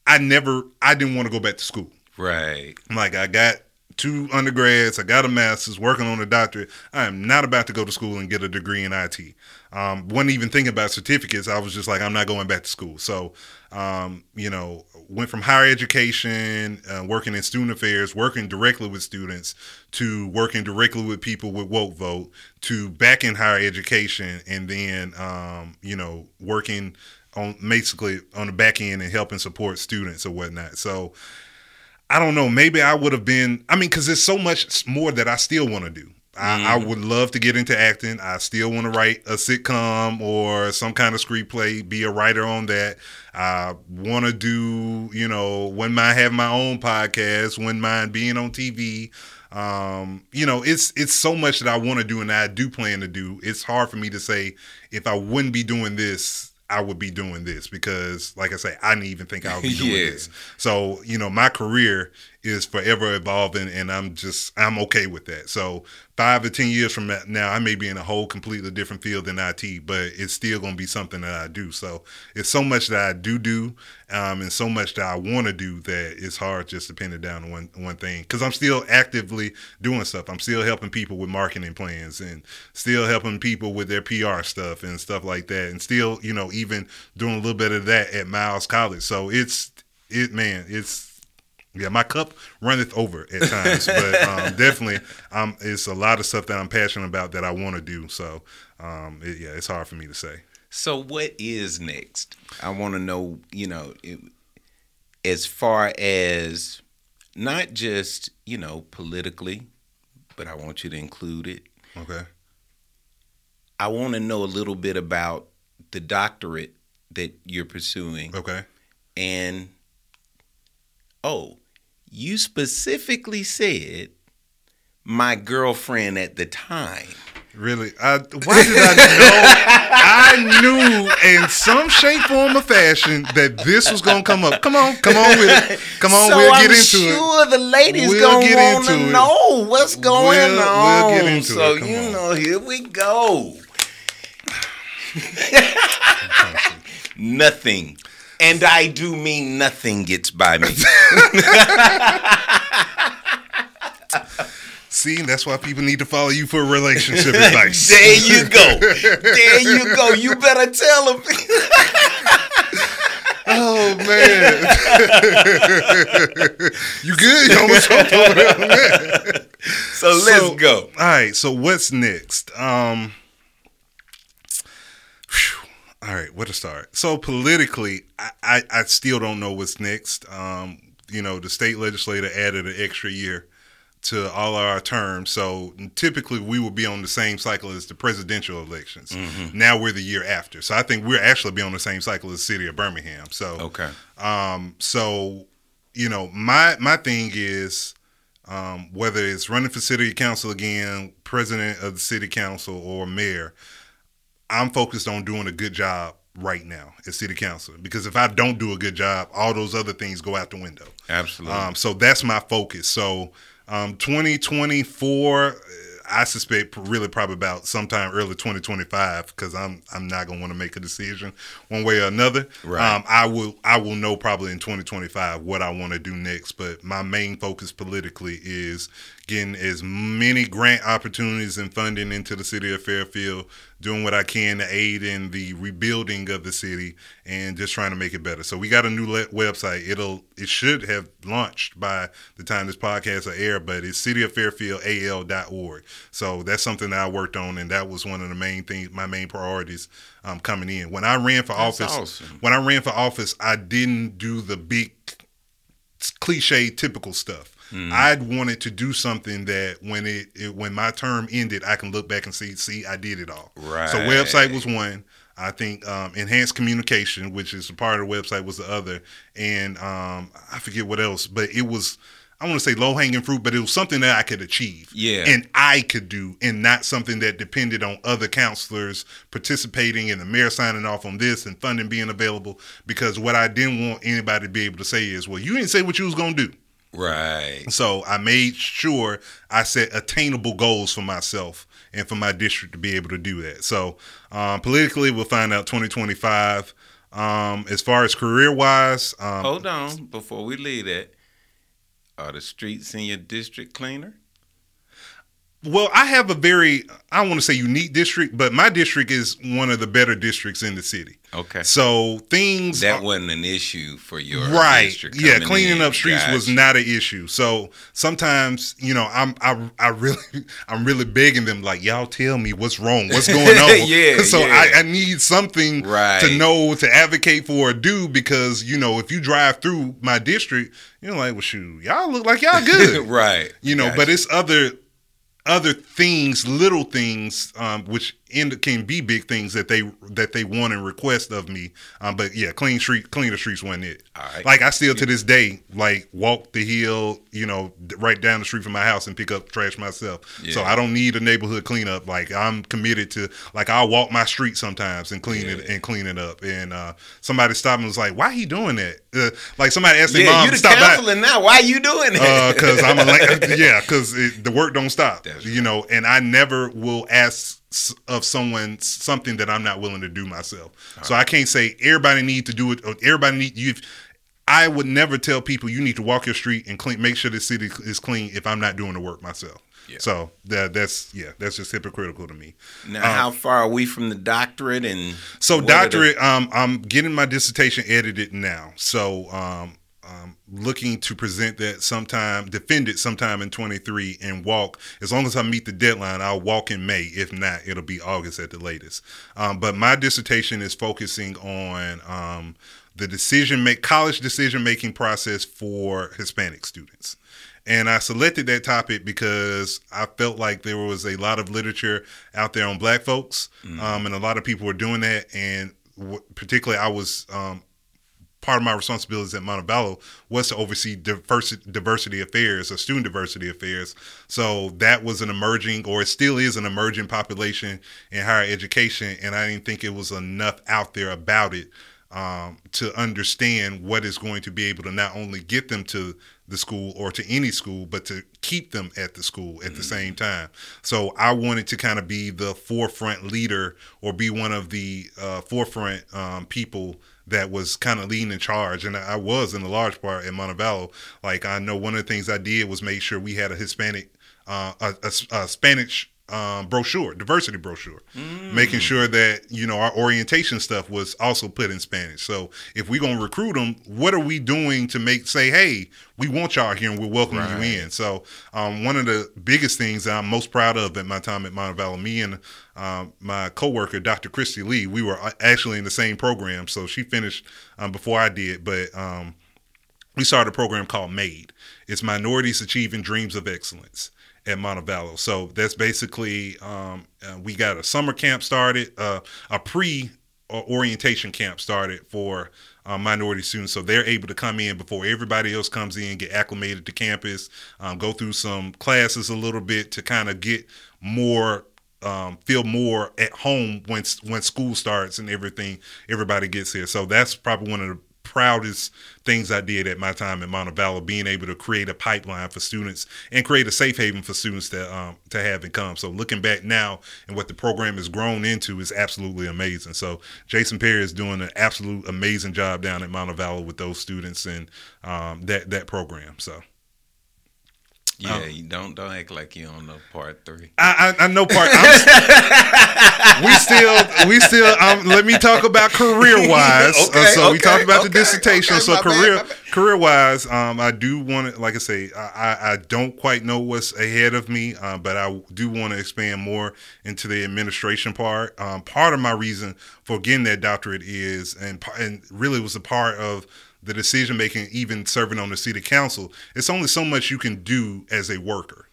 I never. I didn't want to go back to school. Right. Like I got two undergrads, I got a master's, working on a doctorate. I am not about to go to school and get a degree in IT. Um, wasn't even thinking about certificates. I was just like, I'm not going back to school. So, um, you know, went from higher education, uh, working in student affairs, working directly with students, to working directly with people with Woke Vote, to back in higher education, and then, um, you know, working on basically on the back end and helping support students or whatnot. So, I don't know. Maybe I would have been. I mean, because there's so much more that I still want to do. I, I would love to get into acting. I still want to write a sitcom or some kind of screenplay, be a writer on that. I want to do, you know, when I have my own podcast, when mine being on TV. Um, you know, it's it's so much that I want to do and I do plan to do. It's hard for me to say if I wouldn't be doing this, I would be doing this because, like I say, I didn't even think I would be doing Yeah. this. So, you know, my career is forever evolving and I'm just, I'm okay with that. So, five or 10 years from now, I may be in a whole completely different field than IT, but it's still going to be something that I do. So, it's so much that I do do um, and so much that I want to do that it's hard just to pin it down to one, one thing because I'm still actively doing stuff. I'm still helping people with marketing plans and still helping people with their PR stuff and stuff like that. And still, you know, even doing a little bit of that at Miles College. So, it's, it, man, it's, yeah, my cup runneth over at times, but um, definitely, um, it's a lot of stuff that I'm passionate about that I want to do. So, um, it, yeah, it's hard for me to say. So what is next? I want to know, you know, it, as far as not just, you know, politically, but I want you to include it. Okay. I want to know a little bit about the doctorate that you're pursuing Okay. and oh, you specifically said my girlfriend at the time. Really? I, why did I know? I knew in some shape, form, or fashion that this was gonna come up. Come on, come on with it. Come on, so we'll I'm get into sure it. Sure, the ladies We'll gonna want to know what's going We'll- we'll get into so it. Come you on. know, here we go. nothing, and I do mean nothing gets by me. See, that's why people need to follow you for relationship advice. there you go. There you go. You better tell them. oh man, you good? You almost over there, man. so let's So- go. All right. So what's next? Um. All right. Where to start? So politically, I, I I still don't know what's next. Um. You know, the state legislator added an extra year to all our terms. So typically we will be on the same cycle as the presidential elections. Now we're the year after. So I think we're actually be on the same cycle as the city of Birmingham. So Okay. um, so, you know, my my thing is um, whether it's running for city council again, president of the city council, or mayor, I'm focused on doing a good job right now as city council. Because if I don't do a good job, all those other things go out the window. Absolutely. Um, so that's my focus. So um, 2024, uh, I suspect really probably about sometime early 2025 because I'm I'm not gonna want to make a decision one way or another. Right. Um, I will I will know probably in 2025 what I want to do next. But my main focus politically is getting as many grant opportunities and funding into the city of Fairfield, doing what I can to aid in the rebuilding of the city, and just trying to make it better. So we got a new le- website. It'll it should have launched by the time this podcast will air, but it's cityoffairfieldal.org. So that's something that I worked on, and that was one of the main things, my main priorities um, coming in. When I ran for That's office, awesome. when I ran for office, I didn't do the big cliche typical stuff. Mm. I'd wanted to do something that when it, it when my term ended, I can look back and see, see, I did it all. So website was one. I think um, enhanced communication, which is a part of the website, was the other, and um, I forget what else, but it was. I want to say low hanging fruit, but it was something that I could achieve. Yeah. And I could do, and not something that depended on other councilors participating and the mayor signing off on this and funding being available. Because what I didn't want anybody to be able to say is, well, you didn't say what you was going to do. Right. So I made sure I set attainable goals for myself and for my district to be able to do that. So um, politically, we'll find out 2025. Um, as far as career wise, um, Hold on. Before we leave that, are the streets in your district cleaner? Well, I have a very, I don't want to say unique district, but my district is one of the better districts in the city. Okay. So things That are- wasn't an issue for your right district yeah cleaning in. up streets was not an issue so sometimes you know i'm i, I really i'm really begging them like y'all tell me what's wrong what's going on Yeah, so yeah. I, I need something Right. to know to advocate for or do because you know if you drive through my district you're like well shoot y'all look like y'all good right. you know Gotcha. but it's other other things little things um, which end, can be big things that they that they want and request of me um, but yeah clean street clean the streets wasn't it All right. like i still to this day like walk the hill you know right down the street from my house and pick up trash myself so i don't need a neighborhood cleanup like i'm committed to like i'll walk my street sometimes and clean it and clean it up and uh, somebody stopped and was like why he doing that uh, like somebody asked their yeah, mom you the stop by counselor now. Why you doing that? because I'm a yeah, because the work don't stop. That's you know, and I never will ask of someone something that I'm not willing to do myself. So I can't say everybody need to do it. Or everybody need you. I would never tell people you need to walk your street and clean, make sure the city is clean if I'm not doing the work myself. Yeah. So that that's yeah, that's just hypocritical to me. now, how far are we from the doctorate and So are the- doctorate, um, I'm getting my dissertation edited now. So um, um, looking to present that sometime, defend it sometime in 23, and walk. As long as I meet the deadline, I'll walk in May. If not, it'll be August at the latest. Um, but my dissertation is focusing on um, the decision make college decision making process for Hispanic students. And I selected that topic because I felt like there was a lot of literature out there on black folks, um, and a lot of people were doing that. And w- particularly, I was um, part of my responsibilities at Montevallo was to oversee diversity, diversity affairs or student diversity affairs. So that was an emerging, or it still is an emerging population in higher education. And I didn't think it was enough out there about it um, to understand what is going to be able to not only get them to the school or to any school, but to keep them at the school at the same time. So I wanted to kind of be the forefront leader or be one of the uh, forefront um, people that was kind of leading in charge. And I was in a large part at Montevallo. Like I know one of the things I did was make sure we had a Hispanic uh, a, a, a Spanish um, brochure, diversity brochure, making sure that you know our orientation stuff was also put in Spanish. So if we're gonna recruit them, what are we doing to make say, hey, we want y'all here and we're welcoming Right. you in? So um, one of the biggest things that I'm most proud of at my time at Montevallo, me and um, my coworker, Dr. Christy Lee, we were uh, actually in the same program. So she finished um, before I did, but um, we started a program called MADE. It's Minorities Achieving Dreams of Excellence at Montevallo. So that's basically um, uh, we got a summer camp started, uh, a pre orientation camp started for uh, minority students, so they're able to come in before everybody else comes in, get acclimated to campus, um, go through some classes a little bit to kind of get more um, feel more at home when when school starts and everything. Everybody gets here, so that's probably one of the proudest things I did at my time at Montevallo, being able to create a pipeline for students and create a safe haven for students to um, to have and come. So looking back now and what the program has grown into is absolutely amazing. So Jason Perry is doing an absolute amazing job down at Montevallo with those students and um, that that program. So. Yeah, you don't don't act like you don't know part three. I, I, I know part. We still, we still. Um, let me talk about career wise. Okay, so we talked about the dissertation. okay, so bad, career, bad. career wise, um, I do want to, like I say, I, I, I don't quite know what's ahead of me, uh, but I do want to expand more into the administration part. Um, part of my reason for getting that doctorate is, and and really was a part of the decision making, even serving on the city council. It's only so much you can do as a worker.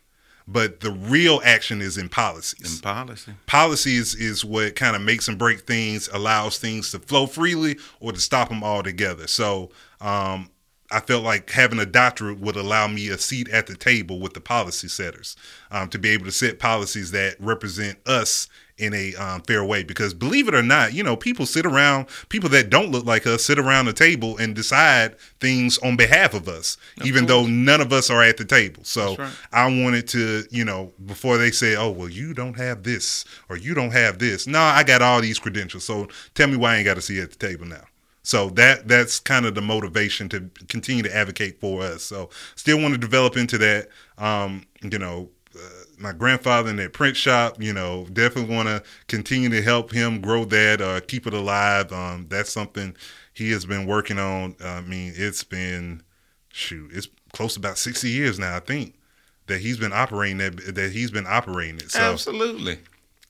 But the real action is in policies In policy. policy is, is what kind of makes and break things, allows things to flow freely or to stop them altogether. So um, I felt like having a doctorate would allow me a seat at the table with the policy setters um, to be able to set policies that represent us in a um, fair way. Because believe it or not, you know, people sit around, people that don't look like us sit around the table and decide things on behalf of us, even though none of us are at the table. So right. I wanted to, you know, before they say, "Oh, well, you don't have this or you don't have this." No, I got all these credentials. So tell me why I ain't got a seat at the table now. So that that's kind of the motivation to continue to advocate for us. So still want to develop into that. Um, you know, uh, my grandfather in that print shop. You know, definitely want to continue to help him grow that, uh, keep it alive. Um, that's something he has been working on. I mean, it's been shoot, it's close to about sixty years now. I think that he's been operating that that he's been operating it. So Absolutely.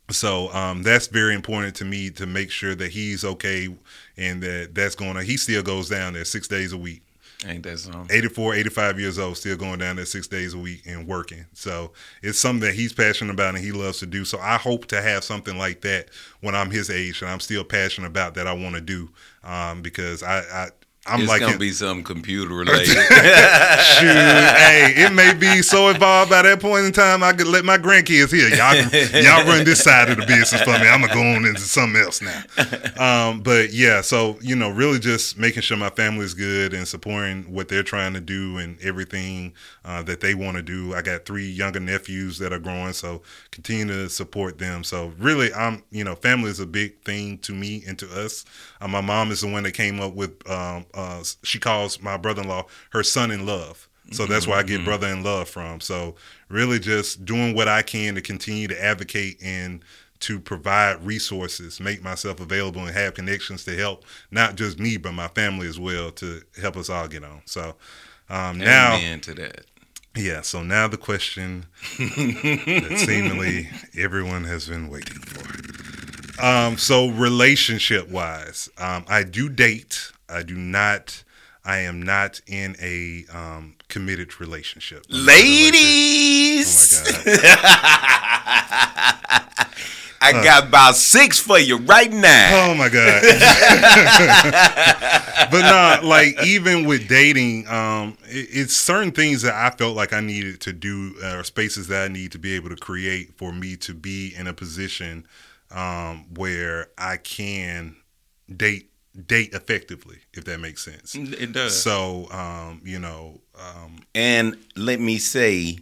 so um, that's very important to me to make sure that he's okay and that that's going on. He still goes down there six days a week. Ain't that something? 84, 85 years old, still going down there six days a week and working. So it's something that he's passionate about and he loves to do. So I hope to have something like that when I'm his age and I'm still passionate about that I want to do um, because I, I I'm it's like gonna him. be something computer related. Shoot, hey, it may be so involved by that point in time. I could let my grandkids here. Y'all, can- y'all run this side of the business for me. I'm gonna go on into something else now. Um, but yeah, so you know, really just making sure my family is good and supporting what they're trying to do and everything uh, that they want to do. I got three younger nephews that are growing, so continue to support them. So really, I'm you know, family is a big thing to me and to us. Uh, my mom is the one that came up with. Um, uh, she calls my brother-in-law her son in love. So that's where I get brother in love from. So really just doing what I can to continue to advocate and to provide resources, make myself available and have connections to help not just me but my family as well to help us all get on. So um, now into that. yeah, so now the question that seemingly everyone has been waiting for. Um, so relationship wise, um, I do date. I do not. I am not in a um, committed relationship. Oh Ladies, my god! I got about six for you right now. Oh my god! but no, like even with dating, um, it, it's certain things that I felt like I needed to do, uh, or spaces that I need to be able to create for me to be in a position um, where I can date date effectively, if that makes sense. It does. So, um, you know, um, And let me say,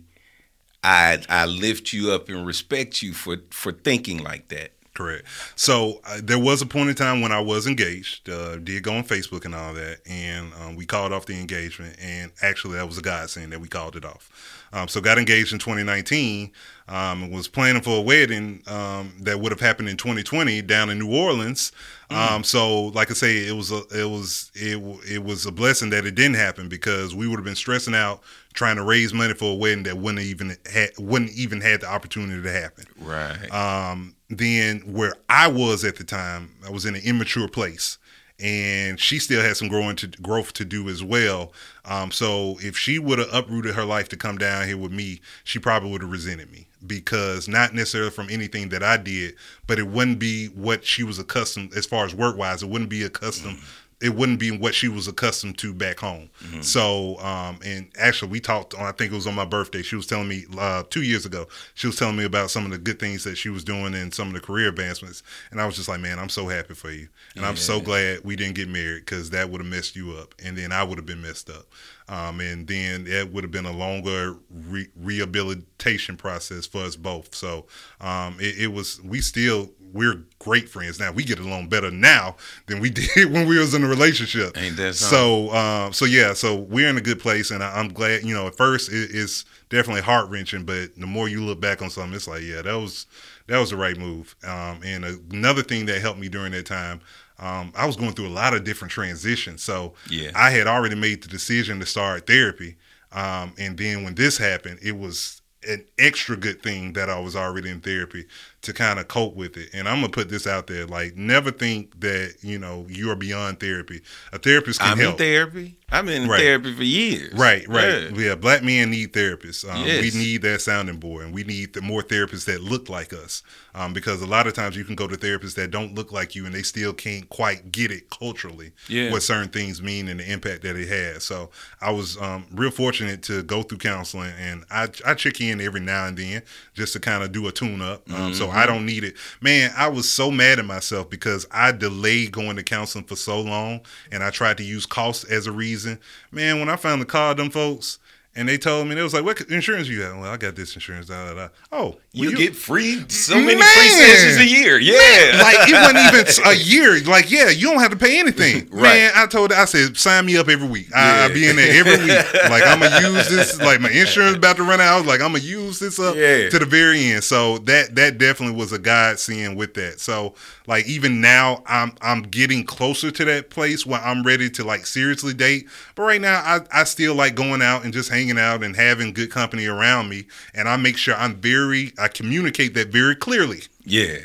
I I lift you up and respect you for for thinking like that. correct. So uh, there was a point in time when I was engaged. Uh, did go on Facebook and all that, and um, we called off the engagement. And actually, that was a godsend that we called it off. Um, so got engaged in 2019. Um, was planning for a wedding um, that would have happened in 2020 down in New Orleans. Um, so, like I say, it was a, it was it it was a blessing that it didn't happen because we would have been stressing out trying to raise money for a wedding that wouldn't even had wouldn't even had the opportunity to happen. Right. Um, then where I was at the time, I was in an immature place, and she still had some growing to growth to do as well. Um, so if she would have uprooted her life to come down here with me, she probably would have resented me because not necessarily from anything that I did, but it wouldn't be what she was accustomed as far as work wise. It wouldn't be accustomed. It wouldn't be what she was accustomed to back home. So, um, and actually, we talked. On, I think it was on my birthday. She was telling me uh, two years ago. She was telling me about some of the good things that she was doing and some of the career advancements. And I was just like, man, I'm so happy for you, and I'm so glad we didn't get married because that would have messed you up, and then I would have been messed up. Um, and then it would have been a longer re- rehabilitation process for us both. So um, it, it was. We still we're great friends now. We get along better now than we did when we was in a relationship. Ain't that something? so? Um, so yeah. So we're in a good place, and I, I'm glad. You know, at first it, it's definitely heart wrenching, but the more you look back on something, it's like, yeah, that was that was the right move. Um, and another thing that helped me during that time. Um, I was going through a lot of different transitions, so Yeah. I had already made the decision to start therapy. Um, and then when this happened, it was an extra good thing that I was already in therapy to kind of cope with it. And I'm gonna put this out there: like, never think that you know you are beyond therapy. A therapist can I'm help. in therapy. I've been in Right. therapy for years. Right, right. Yeah. Yeah. black men need therapists. Um, Yes. We need that sounding board, and we need the more therapists that look like us. Um, because a lot of times you can go to therapists that don't look like you, and they still can't quite get it culturally Yeah. what certain things mean and the impact that it has. So I was um, real fortunate to go through counseling, and I I check in every now and then just to kind of do a tune up. Um, So Mm-hmm. I don't need it. Man, I was so mad at myself because I delayed going to counseling for so long, and I tried to use cost as a reason. Man, when I finally called them folks. And they told me, they was like, what insurance you got? Well, I got this insurance. Da, da, da. Oh, You, well, get free so many Man. free sessions a year. Yeah. like it wasn't even a year. Like, yeah, you don't have to pay anything. Right. Man, I told her, I said, sign me up every week. I, I'll be in there every week. Like, I'm gonna use this. Like, my insurance about to run out. I was like, I'm gonna use this up Yeah. to the very end. So that that definitely was a godsend with that. So like even now, I'm I'm getting closer to that place where I'm ready to like seriously date. But right now, I I still like going out and just hanging out and having good company around me. And I make sure I'm very I communicate that very clearly yeah.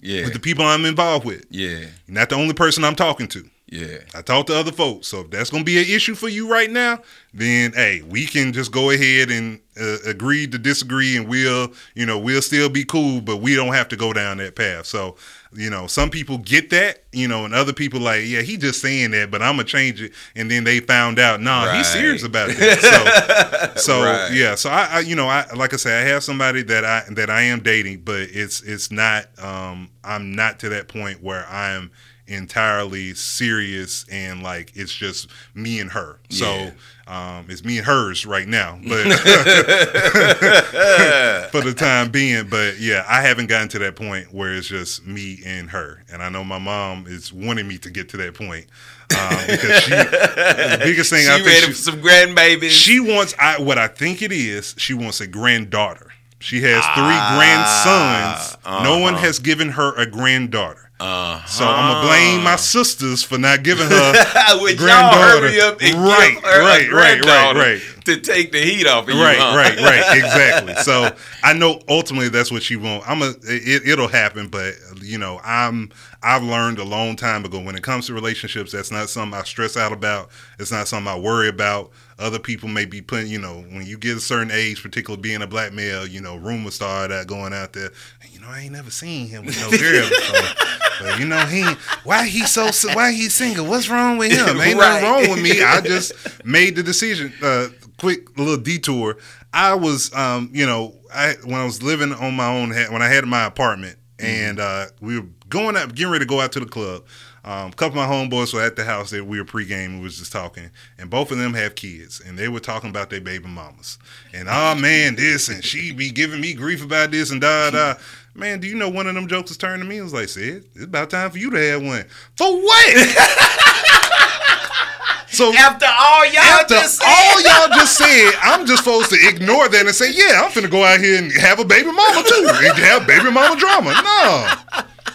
Yeah. with the people I'm involved with. Yeah. You're not the only person I'm talking to. Yeah. I talk to other folks. So if that's going to be an issue for you right now, then hey, we can just go ahead and uh, agree to disagree, and we'll, you know, we'll still be cool, but we don't have to go down that path. So, you know, some people get that, you know, and other people like, yeah, he just saying that, but I'm gonna change it, and then they found out, nah, he's serious about that. So, so Right. yeah, so I, I, you know, I like I say, I have somebody that I that I am dating, but it's it's not, um, I'm not to that point where I'm entirely serious and like it's just me and her. So um, it's me and hers right now, but for the time being. But yeah, I haven't gotten to that point where it's just me and her, and I know my mom is wanting me to get to that point um, because she the biggest thing She I think she, some grandbabies. she wants I what I think it is. She wants a granddaughter. She has three Ah, grandsons. No one uh-huh. has given her a granddaughter. Uh-huh. So I'm gonna blame my sisters for not giving her granddaughter. hurry up and Right, right, right, right, right. to take the heat off of you? right, huh? right, right, exactly. So I know ultimately that's what she wants. I'm a it, it'll happen, but you know I'm I've learned a long time ago when it comes to relationships, that's not something I stress out about. It's not something I worry about. Other people may be putting, you know, when you get a certain age, particularly being a black male, you know, rumors start out going out there. You know, I ain't never seen him with no girl before. But you know, he why he so why he single? What's wrong with him? Ain't Right. nothing wrong with me. I just made the decision. Uh, quick little detour. I was, um, you know, I when I was living on my own, when I had my apartment, and uh, we were going out, getting ready to go out to the club. Um, a couple of my homeboys were at the house that we were pregame. We was just talking, and both of them have kids, and they were talking about their baby mamas. And oh man, this and she be giving me grief about this and da da. Man, do you know one of them jokes was turned to me? It was like, "Ced, it's about time for you to have one." For what? so After all y'all after just said, all y'all just said, I'm just supposed to ignore that and say, "Yeah, I'm finna go out here and have a baby mama too, and have baby mama drama." No,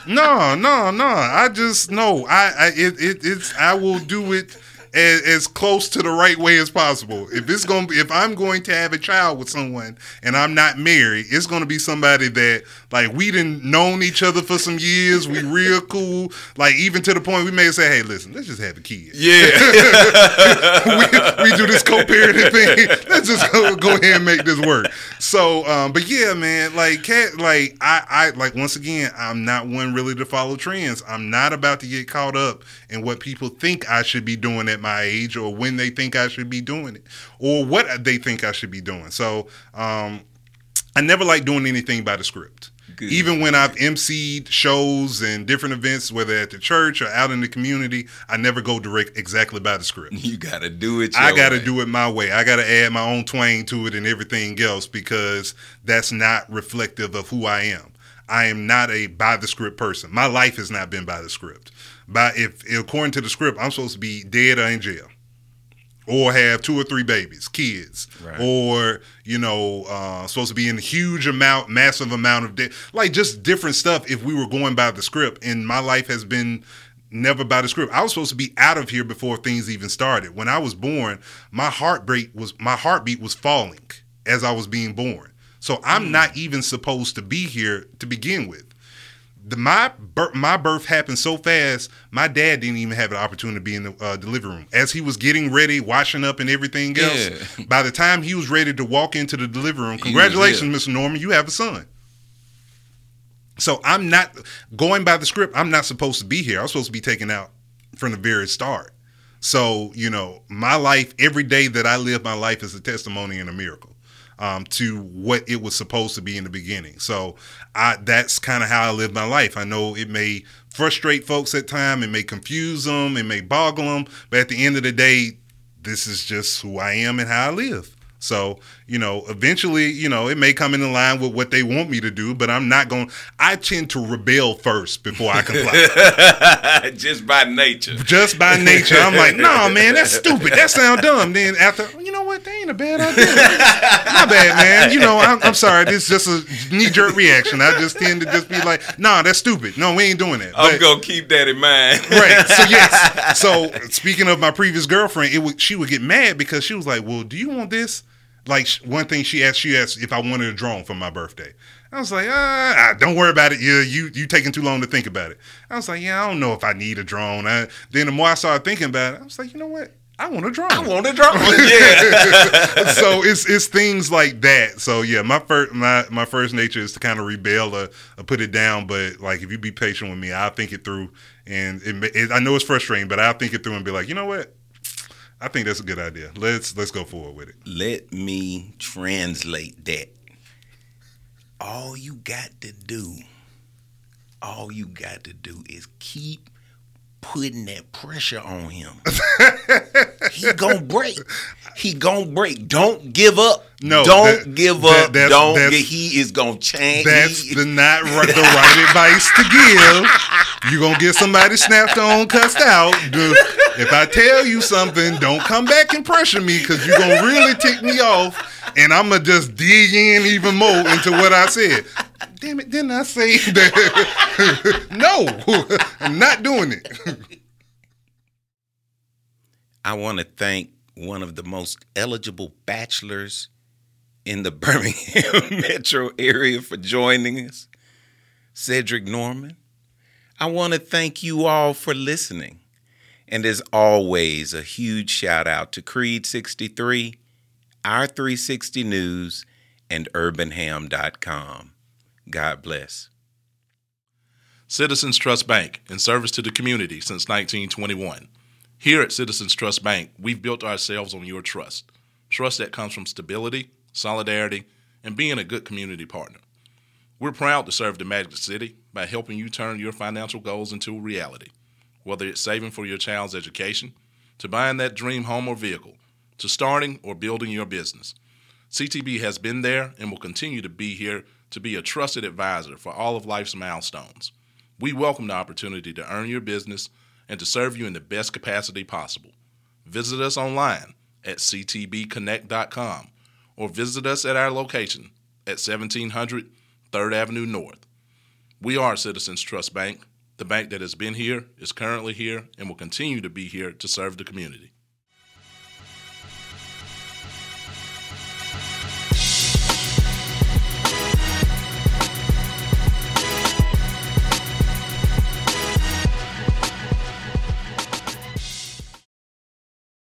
no, no, no. I just no. I, I it, it it's I will do it as, as close to the right way as possible. If it's going, to if I'm going to have a child with someone and I'm not married, it's going to be somebody that like we didn't known each other for some years. We real cool. Like even to the point we may say, "Hey, listen, let's just have a kid." yeah, we, we do this co-parenting thing. Let's just go, go ahead and make this work. So, um, but yeah, man, like cat, like I, I, like once again, I'm not one really to follow trends. I'm not about to get caught up in what people think I should be doing at my age, or when they think I should be doing it, or what they think I should be doing. So, um, I never like doing anything by the script. Good. Even when I've emceed shows and different events, whether at the church or out in the community, I never go direct exactly by the script. you gotta do it. I got to way. do it my way. I got to add my own twang to it and everything else because that's not reflective of who I am. I am not a by the script person. My life has not been by the script. By if according to the script, I'm supposed to be dead or in jail, or have two or three babies, kids, Right. or you know, uh, supposed to be in a huge amount, massive amount of debt, like just different stuff. If we were going by the script, and my life has been never by the script. I was supposed to be out of here before things even started. When I was born, my heartbeat was my heartbeat was falling as I was being born. So I'm not even supposed to be here to begin with. The, my bir- my birth happened so fast. My dad didn't even have an opportunity to be in the uh, delivery room as he was getting ready, washing up, and everything else. Yeah. By the time he was ready to walk into the delivery room, congratulations. Mr. Norman, you have a son. So I'm not going by the script. I'm not supposed to be here. I'm supposed to be taken out from the very start. So you know, my life every day that I live my life is a testimony and a miracle um, to what it was supposed to be in the beginning. So I that's kind of how I live my life. I know it may frustrate folks at time, it may confuse them, it may boggle them, but at the end of the day, this is just who I am and how I live. So, you know, eventually, you know, it may come in line with what they want me to do, but I'm not going I tend to rebel first before I comply. just by nature. Just by nature. I'm like, no, man, that's stupid. That sounds dumb. Then after, you know what? That ain't a bad idea. My bad, man. You know, I'm, I'm sorry. This is just a knee jerk reaction. I just tend to just be like, nah, that's stupid. No, we ain't doing that. I'm But- gonna keep that in mind. right. So yes. So speaking of my previous girlfriend, it would she would get mad because she was like, "Well, do you want this?" Like one thing she asked, she asked if I wanted a drone for my birthday. I was like, ah, don't worry about it. You you you taking too long to think about it. I was like, yeah, I don't know if I need a drone. I, then the more I started thinking about it, I was like, you know what? I want a drone. I want a drone. Yeah. so it's it's things like that. So yeah, my first my my first nature is to kind of rebel or, or put it down. But like if you be patient with me, I'll think it through. And it, it, I know it's frustrating, but I'll think it through and be like, you know what? I think that's a good idea. Let's let's go forward with it. Let me translate that. All you got to do, all you got to do is keep putting that pressure on him. he gonna break. He gonna break. Don't give up. No, don't that- give that- up. that's- don't. that's- he is gonna change. That's He- the not right, the right advice to give. You gonna get somebody snapped on, cussed out. If I tell you something, don't come back and pressure me because you're gonna really tick me off, and I'm gonna just dig in even more into what I said. Damn it! Didn't I say that? no, I'm not doing it. I want to thank one of the most eligible bachelors in the Birmingham metro area for joining us, Cedric Norman. I want to thank you all for listening. And as always, a huge shout out to Creed 63, Our 360 News, and urbanham.com. God bless. Citizens Trust Bank, in service to the community since 1921. Here at Citizens Trust Bank, we've built ourselves on your trust. Trust that comes from stability, solidarity, and being a good community partner. We're proud to serve the Magic City by helping you turn your financial goals into a reality. Whether it's saving for your child's education, to buying that dream home or vehicle, to starting or building your business. CTB has been there and will continue to be here to be a trusted advisor for all of life's milestones. We welcome the opportunity to earn your business and to serve you in the best capacity possible. Visit us online at ctbconnect.com or visit us at our location at 1700 3rd Avenue North. We are Citizens Trust Bank, the bank that has been here, is currently here, and will continue to be here to serve the community.